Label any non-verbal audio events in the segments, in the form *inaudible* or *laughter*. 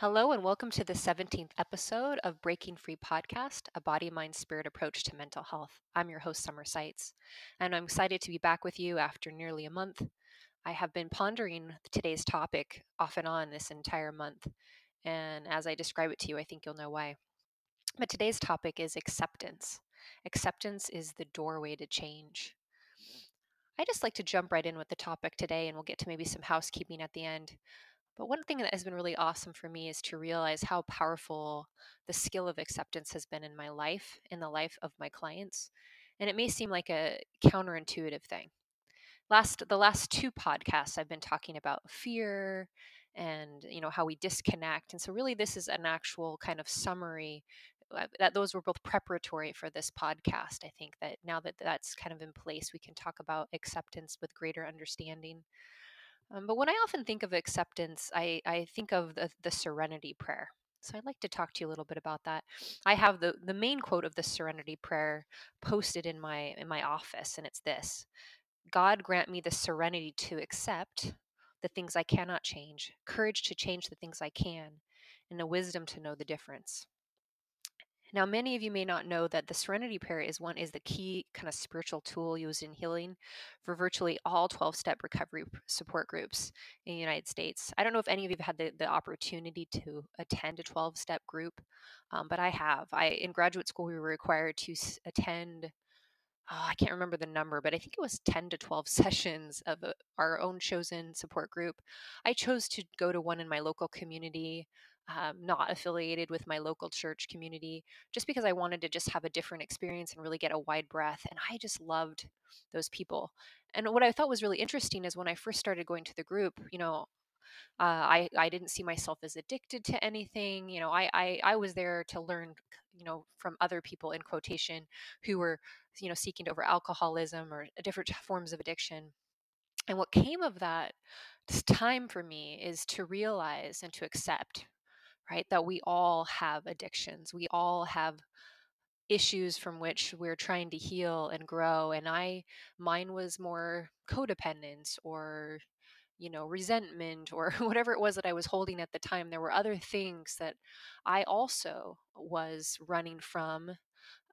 Hello, and welcome to the 17th episode of Breaking Free Podcast, a body, mind, spirit approach to mental health. I'm your host, Summer Seitz, and I'm excited to be back with you after nearly a month. I have been pondering today's topic off and on this entire month, and as I describe it to you, I think you'll know why. But today's topic is acceptance. Acceptance is the doorway to change. I just like to jump right in with the topic today, and we'll get to maybe some housekeeping at the end. But one thing that has been really awesome for me is to realize how powerful the skill of acceptance has been in my life, in the life of my clients. And it may seem like a counterintuitive thing. Last the last two podcasts I've been talking about fear and you know how we disconnect. And so really this is an actual kind of summary uh, that those were both preparatory for this podcast. I think that now that that's kind of in place, we can talk about acceptance with greater understanding. Um, but when I often think of acceptance, I, I think of the, the serenity prayer. So I'd like to talk to you a little bit about that. I have the, the main quote of the serenity prayer posted in my in my office, and it's this God grant me the serenity to accept the things I cannot change, courage to change the things I can, and the wisdom to know the difference. Now, many of you may not know that the Serenity Prayer is one is the key kind of spiritual tool used in healing for virtually all 12-step recovery support groups in the United States. I don't know if any of you have had the, the opportunity to attend a 12-step group, um, but I have. I in graduate school we were required to attend oh, I can't remember the number, but I think it was 10 to 12 *laughs* sessions of a, our own chosen support group. I chose to go to one in my local community, um, not affiliated with my local church community, just because I wanted to just have a different experience and really get a wide breadth. And I just loved those people. And what I thought was really interesting is when I first started going to the group, you know, uh, I I didn't see myself as addicted to anything. You know, I, I I was there to learn, you know, from other people in quotation who were, you know, seeking to over alcoholism or different forms of addiction. And what came of that time for me is to realize and to accept, right, that we all have addictions. We all have issues from which we're trying to heal and grow and i mine was more codependence or you know, resentment or *laughs* whatever it was that I was holding at the time. There were other things that I also was running from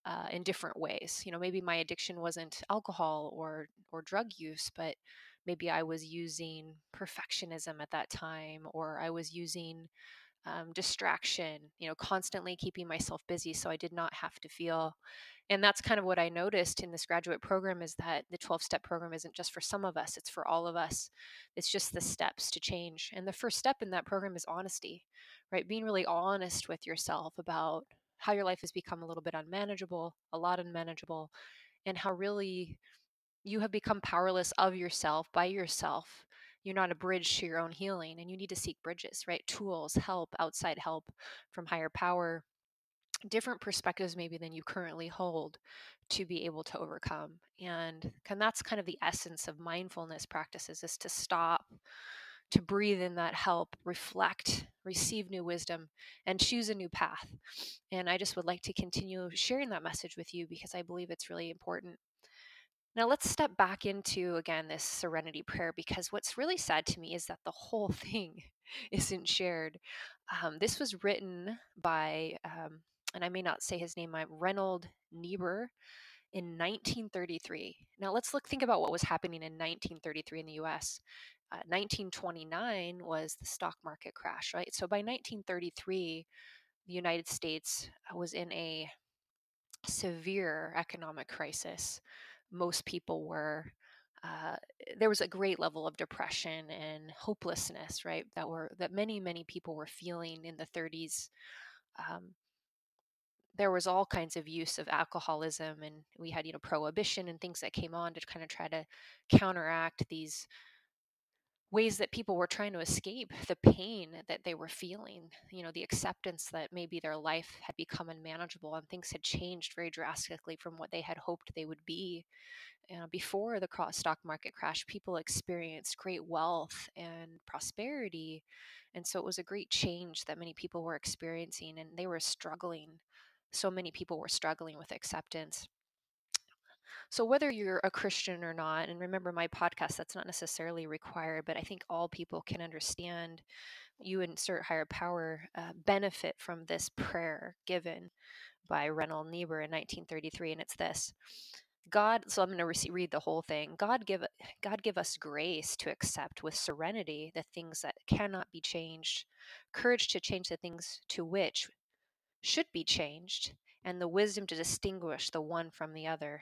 uh, in different ways. You know, maybe my addiction wasn't alcohol or or drug use, but maybe I was using perfectionism at that time, or I was using um, distraction, you know, constantly keeping myself busy so I did not have to feel. And that's kind of what I noticed in this graduate program is that the 12 step program isn't just for some of us, it's for all of us. It's just the steps to change. And the first step in that program is honesty, right? Being really honest with yourself about how your life has become a little bit unmanageable, a lot unmanageable, and how really you have become powerless of yourself by yourself you're not a bridge to your own healing and you need to seek bridges right? Tools help outside help from higher power. Different perspectives maybe than you currently hold to be able to overcome and and that's kind of the essence of mindfulness practices is to stop to breathe in that help reflect receive new wisdom and choose a new path. And i just would like to continue sharing that message with you because i believe it's really important now, let's step back into again this serenity prayer because what's really sad to me is that the whole *laughs* thing isn't shared. Um, this was written by, um, and I may not say his name, Reinhold Niebuhr in 1933. Now, let's look, think about what was happening in 1933 in the US. Uh, 1929 was the stock market crash, right? So by 1933, the United States was in a severe economic crisis most people were uh, there was a great level of depression and hopelessness right that were that many many people were feeling in the 30s um, there was all kinds of use of alcoholism and we had you know prohibition and things that came on to kind of try to counteract these ways that people were trying to escape the pain that they were feeling you know the acceptance that maybe their life had become unmanageable and things had changed very drastically from what they had hoped they would be. Uh, before the stock market crash people experienced great wealth and prosperity and so it was a great change that many people were experiencing and they were struggling. So many people were struggling with acceptance So, whether you're a Christian or not, and remember my podcast, that's not necessarily required, but I think all people can understand you insert higher power uh, benefit from this prayer given by Reinhold Niebuhr in 1933, and it's this. God, so I'm going to re- read the whole thing. God give God give us grace to accept with serenity the things that cannot be changed, courage to change the things to which should be changed, and the wisdom to distinguish the one from the other.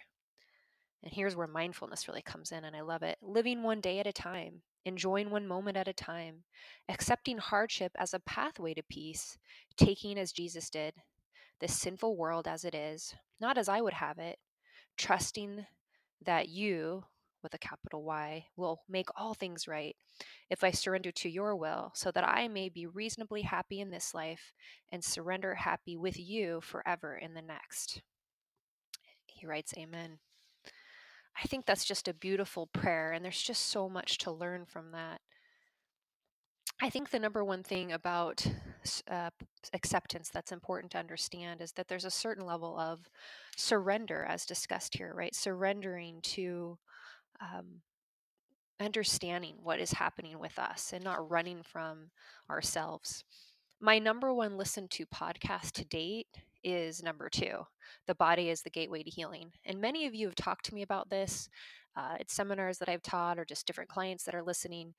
And here's where mindfulness really comes in, and I love it. Living one day at a time, enjoying one moment at a time, accepting hardship as a pathway to peace, taking as Jesus did this sinful world as it is, not as I would have it, trusting that you, with a capital Y, will make all things right if I surrender to your will, so that I may be reasonably happy in this life and surrender happy with you forever in the next. He writes, Amen. I think that's just a beautiful prayer, and there's just so much to learn from that. I think the number one thing about uh, acceptance that's important to understand is that there's a certain level of surrender, as discussed here, right? Surrendering to um, understanding what is happening with us and not running from ourselves. My number one listened to podcast to date is number two The Body is the Gateway to Healing. And many of you have talked to me about this uh, at seminars that I've taught or just different clients that are listening,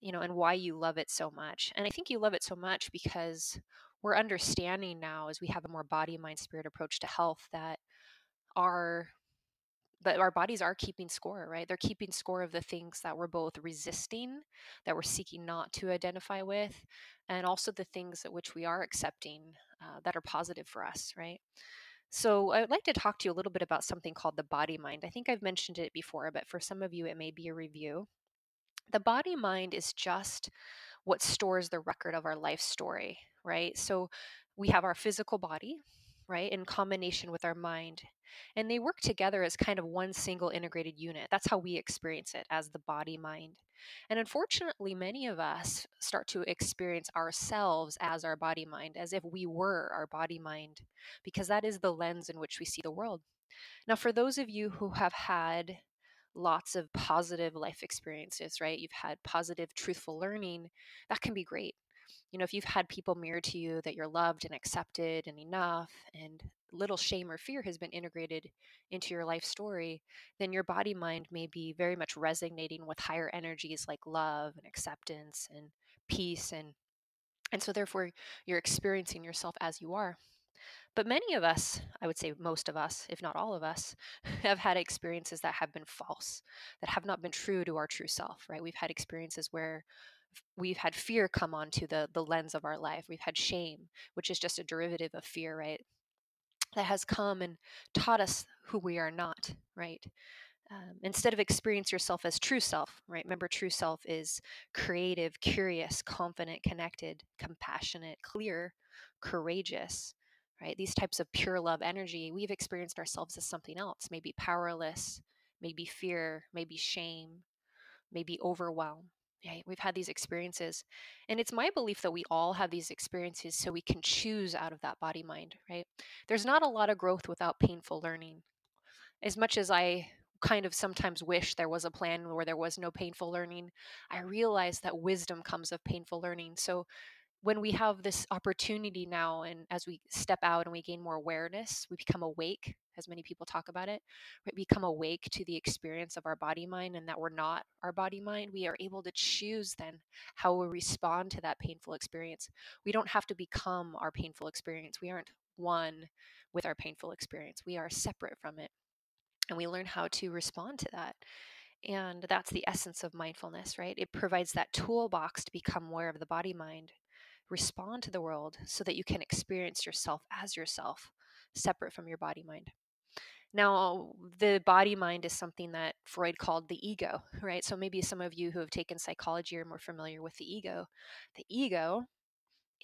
you know, and why you love it so much. And I think you love it so much because we're understanding now as we have a more body, mind, spirit approach to health that our but our bodies are keeping score, right? They're keeping score of the things that we're both resisting, that we're seeking not to identify with, and also the things which we are accepting uh, that are positive for us, right? So, I would like to talk to you a little bit about something called the body mind. I think I've mentioned it before, but for some of you, it may be a review. The body mind is just what stores the record of our life story, right? So, we have our physical body, right, in combination with our mind. And they work together as kind of one single integrated unit. That's how we experience it as the body mind. And unfortunately, many of us start to experience ourselves as our body mind, as if we were our body mind, because that is the lens in which we see the world. Now, for those of you who have had lots of positive life experiences, right? You've had positive, truthful learning, that can be great you know, if you've had people mirror to you that you're loved and accepted and enough, and little shame or fear has been integrated into your life story, then your body mind may be very much resonating with higher energies like love and acceptance and peace and and so therefore you're experiencing yourself as you are. But many of us, I would say most of us, if not all of us, *laughs* have had experiences that have been false, that have not been true to our true self, right? We've had experiences where we've had fear come onto the the lens of our life. We've had shame which is just a derivative of fear right? That has come and taught us who we are not right? Um, instead of experience yourself as true self right? Remember true self is creative curious confident connected compassionate clear courageous right? These types of pure love energy we've experienced ourselves as something else maybe powerless maybe fear maybe shame maybe overwhelm Right? We've had these experiences. And it's my belief that we all have these experiences so we can choose out of that body mind, right? There's not a lot of growth without painful learning. As much as I kind of sometimes wish there was a plan where there was no painful learning, I realize that wisdom comes of painful learning. So when we have this opportunity now and as we step out and we gain more awareness we become awake as many people talk about it we become awake to the experience of our body mind and that we're not our body mind we are able to choose then how we respond to that painful experience we don't have to become our painful experience we aren't one with our painful experience we are separate from it and we learn how to respond to that and that's the essence of mindfulness, right? It provides that toolbox to become aware of the body mind respond to the world so that you can experience yourself as yourself, separate from your body mind. Now, the body mind is something that Freud called the ego, right? So maybe some of you who have taken psychology are more familiar with the ego. The ego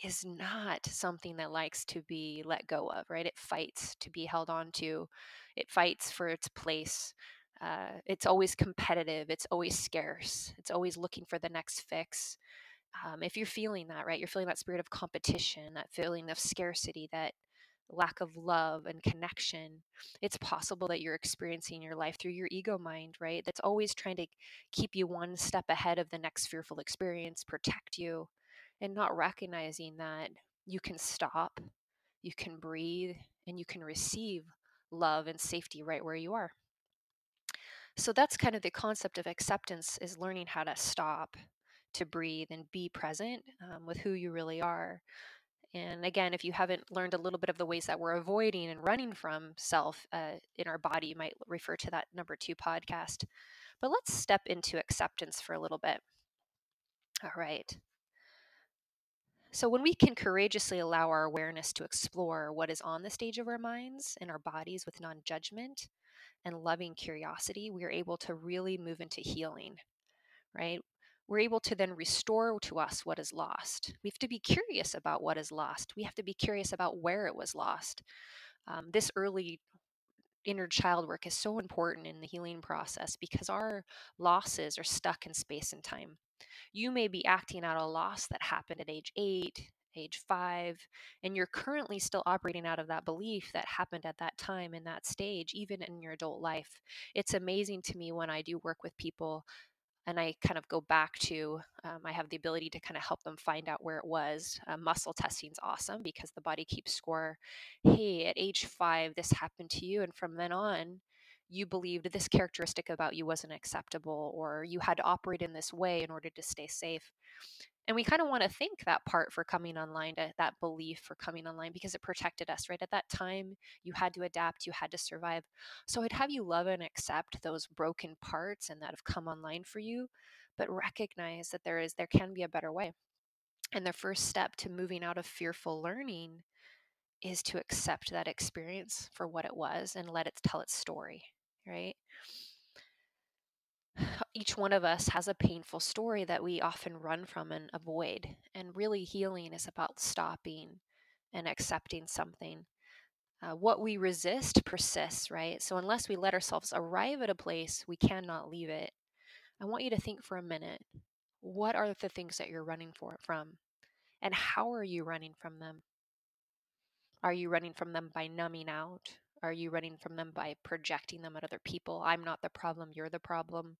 is not something that likes to be let go of, right? It fights to be held on to, it fights for its place. Uh, it's always competitive, it's always scarce, it's always looking for the next fix um, if you're feeling that right you're feeling that spirit of competition that feeling of scarcity that lack of love and connection. It's possible that you're experiencing your life through your ego mind, right? That's always trying to keep you one step ahead of the next fearful experience, protect you, and not recognizing that you can stop, you can breathe, and you can receive love and safety right where you are. So that's kind of the concept of acceptance is learning how to stop, to breathe, and be present um, with who you really are. And again, if you haven't learned a little bit of the ways that we're avoiding and running from self uh, in our body, you might refer to that number two podcast. But let's step into acceptance for a little bit. All right. So, when we can courageously allow our awareness to explore what is on the stage of our minds and our bodies with non judgment and loving curiosity, we are able to really move into healing, right? We're able to then restore to us what is lost. We have to be curious about what is lost. We have to be curious about where it was lost. Um, this early inner child work is so important in the healing process because our losses are stuck in space and time you may be acting out a loss that happened at age eight, age five, and you're currently still operating out of that belief that happened at that time in that stage, even in your adult life. It's amazing to me when I do work with people and I kind of go back to, um, I have the ability to kind of help them find out where it was. Uh, muscle testing is awesome because the body keeps score. Hey, at age five, this happened to you. And from then on, you believed this characteristic about you wasn't acceptable or you had to operate in this way in order to stay safe and we kind of want to thank that part for coming online to that belief for coming online because it protected us right? At that time you had to adapt you had to survive. So i'd have you love and accept those broken parts and that have come online for you but recognize that there is there can be a better way. And the first step to moving out of fearful learning is to accept that experience for what it was and let it tell its story right? Each one of us has a painful story that we often run from and avoid. And really, healing is about stopping and accepting something. Uh, what we resist persists, right? So, unless we let ourselves arrive at a place, we cannot leave it. I want you to think for a minute what are the things that you're running for, from? And how are you running from them? Are you running from them by numbing out? Are you running from them by projecting them at other people? I'm not the problem, you're the problem.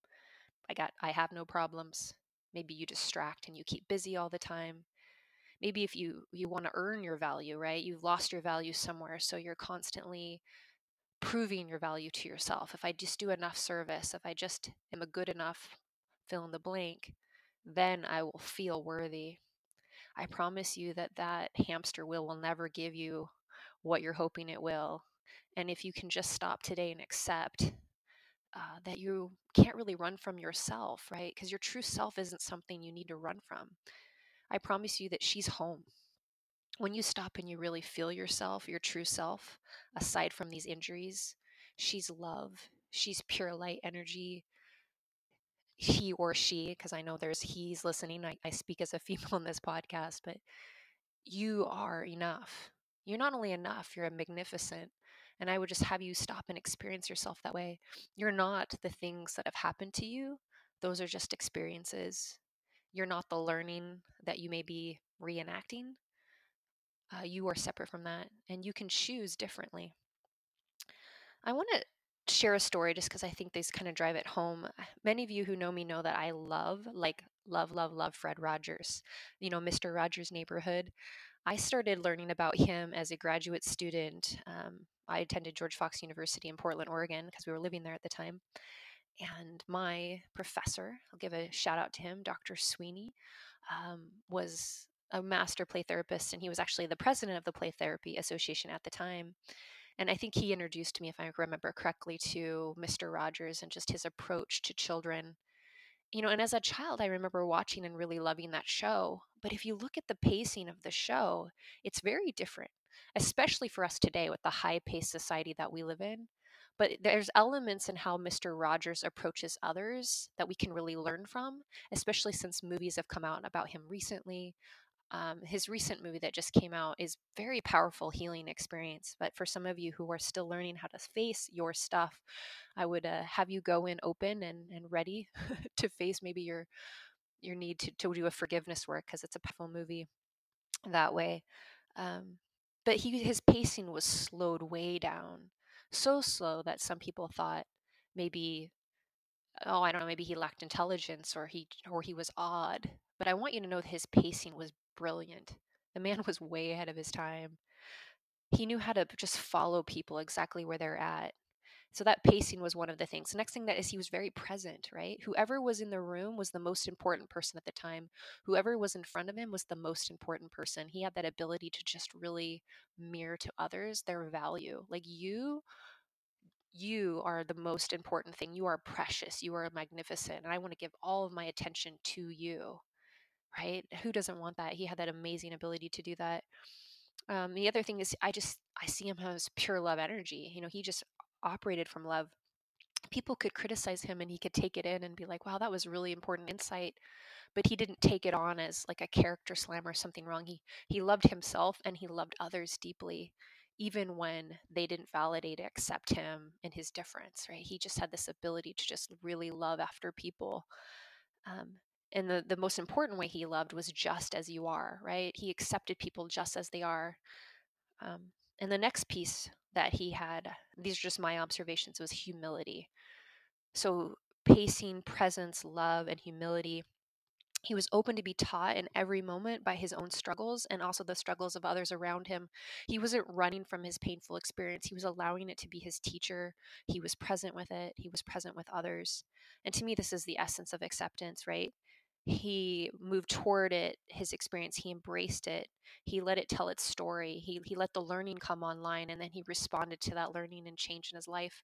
I got I have no problems. Maybe you distract and you keep busy all the time. Maybe if you you want to earn your value, right? You've lost your value somewhere, so you're constantly proving your value to yourself. If I just do enough service, if I just am a good enough fill in the blank, then I will feel worthy. I promise you that that hamster wheel will never give you what you're hoping it will. And if you can just stop today and accept uh, that you can't really run from yourself, right? Because your true self isn't something you need to run from. I promise you that she's home. When you stop and you really feel yourself, your true self, aside from these injuries, she's love, she's pure light energy. He or she, because I know there's he's listening. I, I speak as a *laughs* female in this podcast, but you are enough. You're not only enough, you're a magnificent. And I would just have you stop and experience yourself that way. You're not the things that have happened to you, those are just experiences. You're not the learning that you may be reenacting. Uh, you are separate from that, and you can choose differently. I want to share a story just because I think these kind of drive it home. Many of you who know me know that I love, like, love, love, love Fred Rogers, you know, Mr. Rogers' Neighborhood. I started learning about him as a graduate student. Um, I attended George Fox University in Portland, Oregon, because we were living there at the time. And my professor, I'll give a shout out to him, Dr. Sweeney, um, was a master play therapist, and he was actually the president of the Play Therapy Association at the time. And I think he introduced me, if I remember correctly, to Mr. Rogers and just his approach to children you know, and as a child, I remember watching and really loving that show. But if you look at the pacing of the show, it's very different, especially for us today with the high paced society that we live in. But there's elements in how Mr. Rogers approaches others that we can really learn from, especially since movies have come out about him recently. Um, his recent movie that just came out is very powerful healing experience. But for some of you who are still learning how to face your stuff, I would uh, have you go in open and, and ready *laughs* to face maybe your your need to, to do a forgiveness work because it's a powerful movie that way. Um, but he his pacing was slowed way down so slow that some people thought maybe oh i don't know maybe he lacked intelligence or he or he was odd but i want you to know his pacing was brilliant. The man *laughs* was way ahead of his time. He knew how to just follow people exactly where they're at. So that pacing was one of the things. The next thing that is he was very present right? Whoever was in the room was the most important person at the time. Whoever was in front of him was the most important person. He had that ability to just really mirror to others their value. Like you you are the most important thing. You are precious. You are magnificent and i want to give all of my attention to you right? Who doesn't want that? He had that amazing ability to do that. Um, the other thing is i just i see him as pure love energy you know he just operated from love. People could criticize him and he could take it in and be like wow that was really important insight but he didn't take it on as like a character slam or something wrong. He he loved himself and he loved others deeply even when they didn't validate accept him and his difference right? He just had this ability to just really love after people. Um, and the, the most important way he loved was just as you are right he accepted people just as they are um, and the next piece that he had, these are just my observations, was humility. So, pacing, presence, love, and humility. He was open to be taught in every moment by his own struggles and also the struggles of others around him. He wasn't running from his painful experience. He was allowing it to be his teacher. He was present with it. He was present with others. And to me, this is the essence of acceptance, right? he moved toward it his experience he embraced it he let it tell its story he, he let the learning come online and then he responded to that learning and change in his life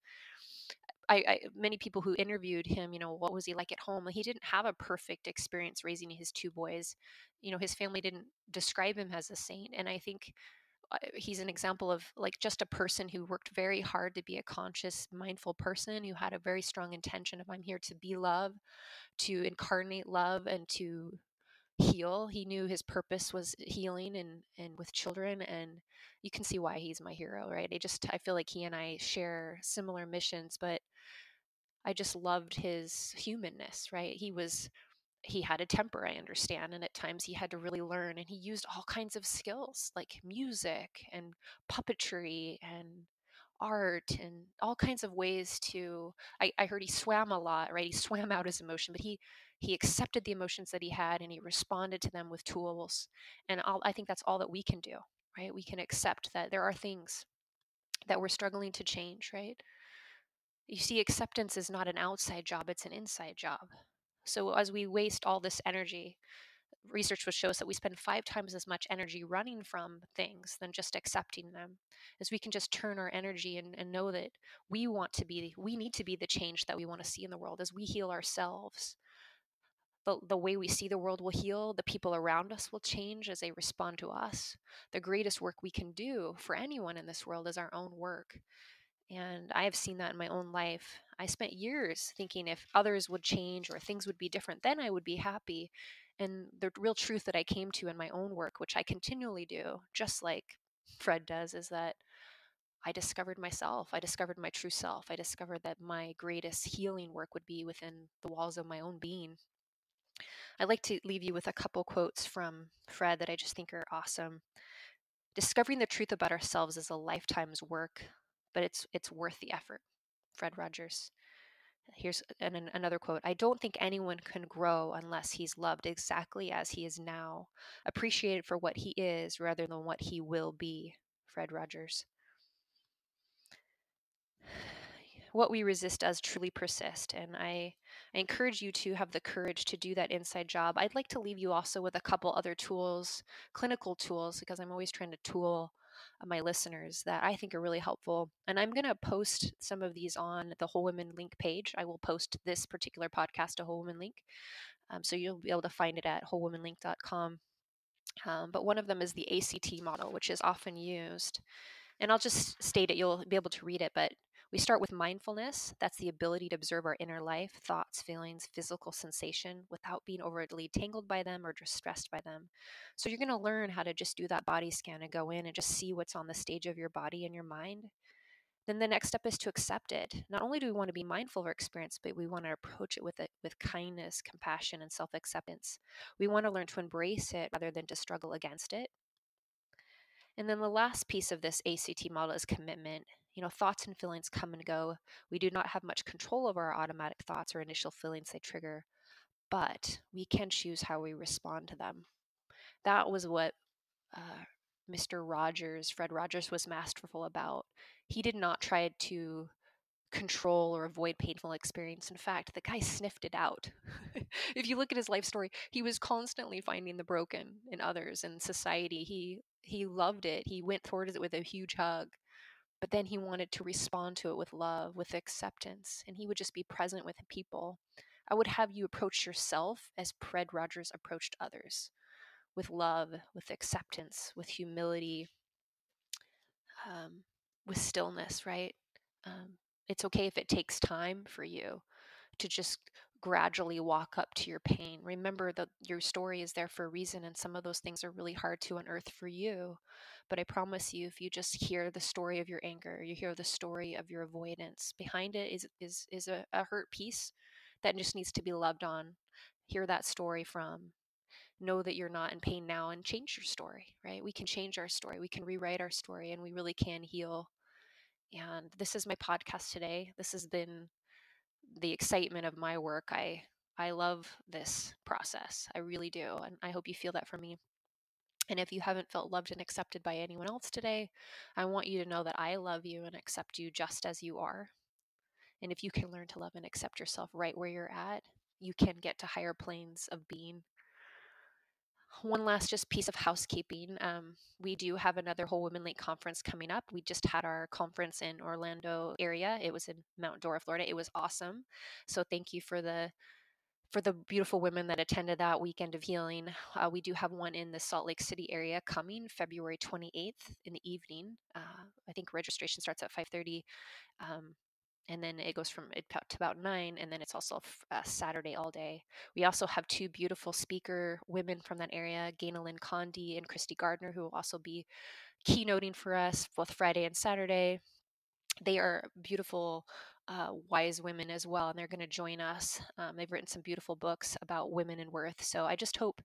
I, I, many people who interviewed him you know what was he like at home he didn't have a perfect experience raising his two boys you know his family didn't describe him as a saint and i think uh, he's an example of like just a person who worked very hard to be a conscious mindful person who had a very strong intention of i'm here to be love to incarnate love and to heal. He knew his purpose was healing and and with children and you can see why he's my hero, right? I just I feel like he and I share similar missions, but I just loved his humanness, right? He was he had a temper, I understand, and at times he had to really learn and he used all kinds of skills like music and puppetry and art and all kinds of ways to I, I heard he swam a lot right? He swam out his emotion but he he accepted the emotions that he had and he responded to them with tools and I'll, i think that's all that we can do right? We can accept that there are things that we're struggling to change right you see acceptance is not an outside job it's an inside job. So as we waste all this energy research would show us that we spend five times as much energy running from things than just accepting them as we can just turn our energy and, and know that we want to be we need to be the change that we want to see in the world as we heal ourselves. The, the way we see the world will heal the people around us will change as they respond to us. The greatest work we can do for anyone in this world is our own work and I have seen that in my own life. I spent years thinking if others would change or things would be different, then I would be happy. And the real truth that I came to in my own work, which I continually do, just like Fred does, is that I discovered myself. I discovered my true self. I discovered that my greatest healing work would be within the walls of my own being. I'd like to leave you with a couple quotes from Fred that I just think are awesome. Discovering the truth about ourselves is a lifetime's work, but it's it's worth the effort. Fred Rogers. Here's an, another quote I don't think anyone can grow unless he's loved exactly as he is now, appreciated for what he is rather than what he will be. Fred Rogers. What we resist does truly persist, and I, I encourage you to have the courage to do that inside job. I'd like to leave you also with a couple other tools, clinical tools, because I'm always trying to tool my listeners that I think are really helpful. And I'm going to post some of these on the Whole Women link page. I will post this particular podcast to Whole Women link. Um, so you'll be able to find it at wholewomanlink.com. Um, but one of them is the ACT model, which is often used. And I'll just state it, you'll be able to read it, but we start with mindfulness. That's the ability to observe our inner life, thoughts, feelings, physical sensation without being overly tangled by them or distressed by them. So you're going to learn how to just do that body scan and go in and just see what's on the stage of your body and your mind. Then the next step is to accept it. Not only do we want to be mindful of our experience, but we want to approach it with it with kindness, compassion, and self-acceptance. We want to learn to embrace it rather than to struggle against it. And then the last piece of this ACT model is commitment. You know, thoughts and feelings come and go. We do not have much control over our automatic thoughts or initial feelings they trigger, but we can choose how we respond to them. That was what uh, Mr. Rogers, Fred Rogers, was masterful about. He did not try to control or avoid painful experience. In fact, the guy *laughs* sniffed it out. if you look at his life story, he was constantly finding the broken in others and society. He he loved it. He went towards it with a huge hug. But then he wanted to respond to it with love, with acceptance, and he would just be present with people. I would have you approach yourself as Fred Rogers approached others with love, with acceptance, with humility, um, with stillness, right? Um, it's okay if it takes time for you to just gradually walk up to your pain. Remember that your story is there for a reason, and some of those things are really hard to unearth for you. But I promise you, if you just hear the story of your anger, you hear the story of your avoidance, behind it is is is a, a hurt piece that just needs to be loved on. Hear that story from. Know that you're not in pain now and change your story, right? We can change our story. We can rewrite our story and we really can heal. And this is my podcast today. This has been the excitement of my work. I I love this process. I really do. And I hope you feel that for me. And if you haven't felt loved and accepted by anyone else today, I want you to know that I love you and accept you just as you are. And if you can learn to love and accept yourself right where you're at, you can get to higher planes of being. One last just piece of housekeeping. Um, we do have another Whole Women Link conference coming up. We just had our conference in Orlando area. It was in Mount Dora, Florida. It was awesome. So thank you for the for the beautiful women that attended that weekend of healing. Uh, we do have one in the Salt Lake City area coming February 28th in the evening. Uh, I think registration starts at 5:30. Um, and then it goes from it to about nine and then it's also uh, saturday all day. We also have two beautiful speaker women from that area Ganel-Lyn Condie and Christy Gardner who will also be keynoting for us both friday and saturday. They are beautiful uh, wise women as well and they're going to join us. Um, they've written some beautiful books about women and worth so i just hope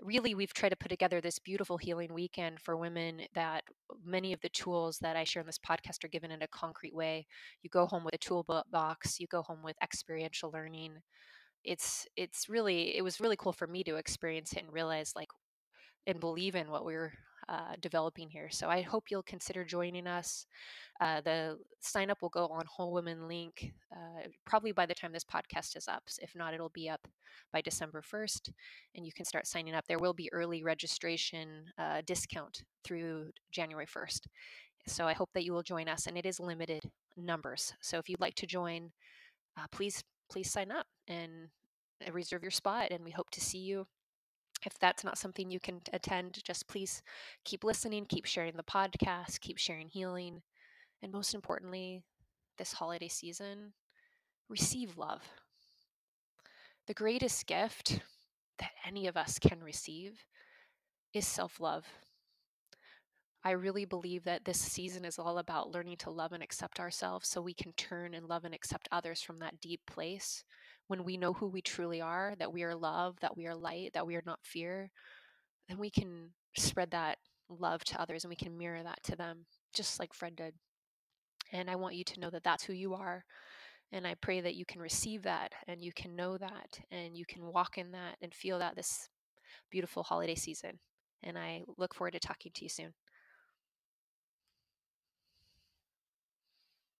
really we've tried to put together this beautiful healing weekend for women that many of the tools that I share in this podcast are given in a concrete way. You go home with a toolbox, you go home with experiential learning. It's it's really it was really cool for me to experience it and realize like and believe in what we're uh, developing here. So I hope you'll consider joining us. Uh, the sign up will go on Whole Women Link uh, probably by the time this podcast is up. If not, it'll be up by December 1st, and you can start signing up. There will be early registration uh, discount through January 1st. So I hope that you will join us, and it is limited numbers. So if you'd like to join, uh, please please sign up and reserve your spot, and we hope to see you if that's not something you can attend, just please keep listening, keep sharing the podcast, keep sharing healing, and most importantly, this holiday season, receive love. The greatest gift that any of us can receive is self love. I really believe that this season is all about learning to love and accept ourselves so we can turn and love and accept others from that deep place. When we know who we truly are, that we are love, that we are light, that we are not fear, then we can spread that love to others and we can mirror that to them, just like Fred did. And I want you to know that that's who you are. And I pray that you can receive that and you can know that and you can walk in that and feel that this beautiful holiday season. And I look forward to talking to you soon.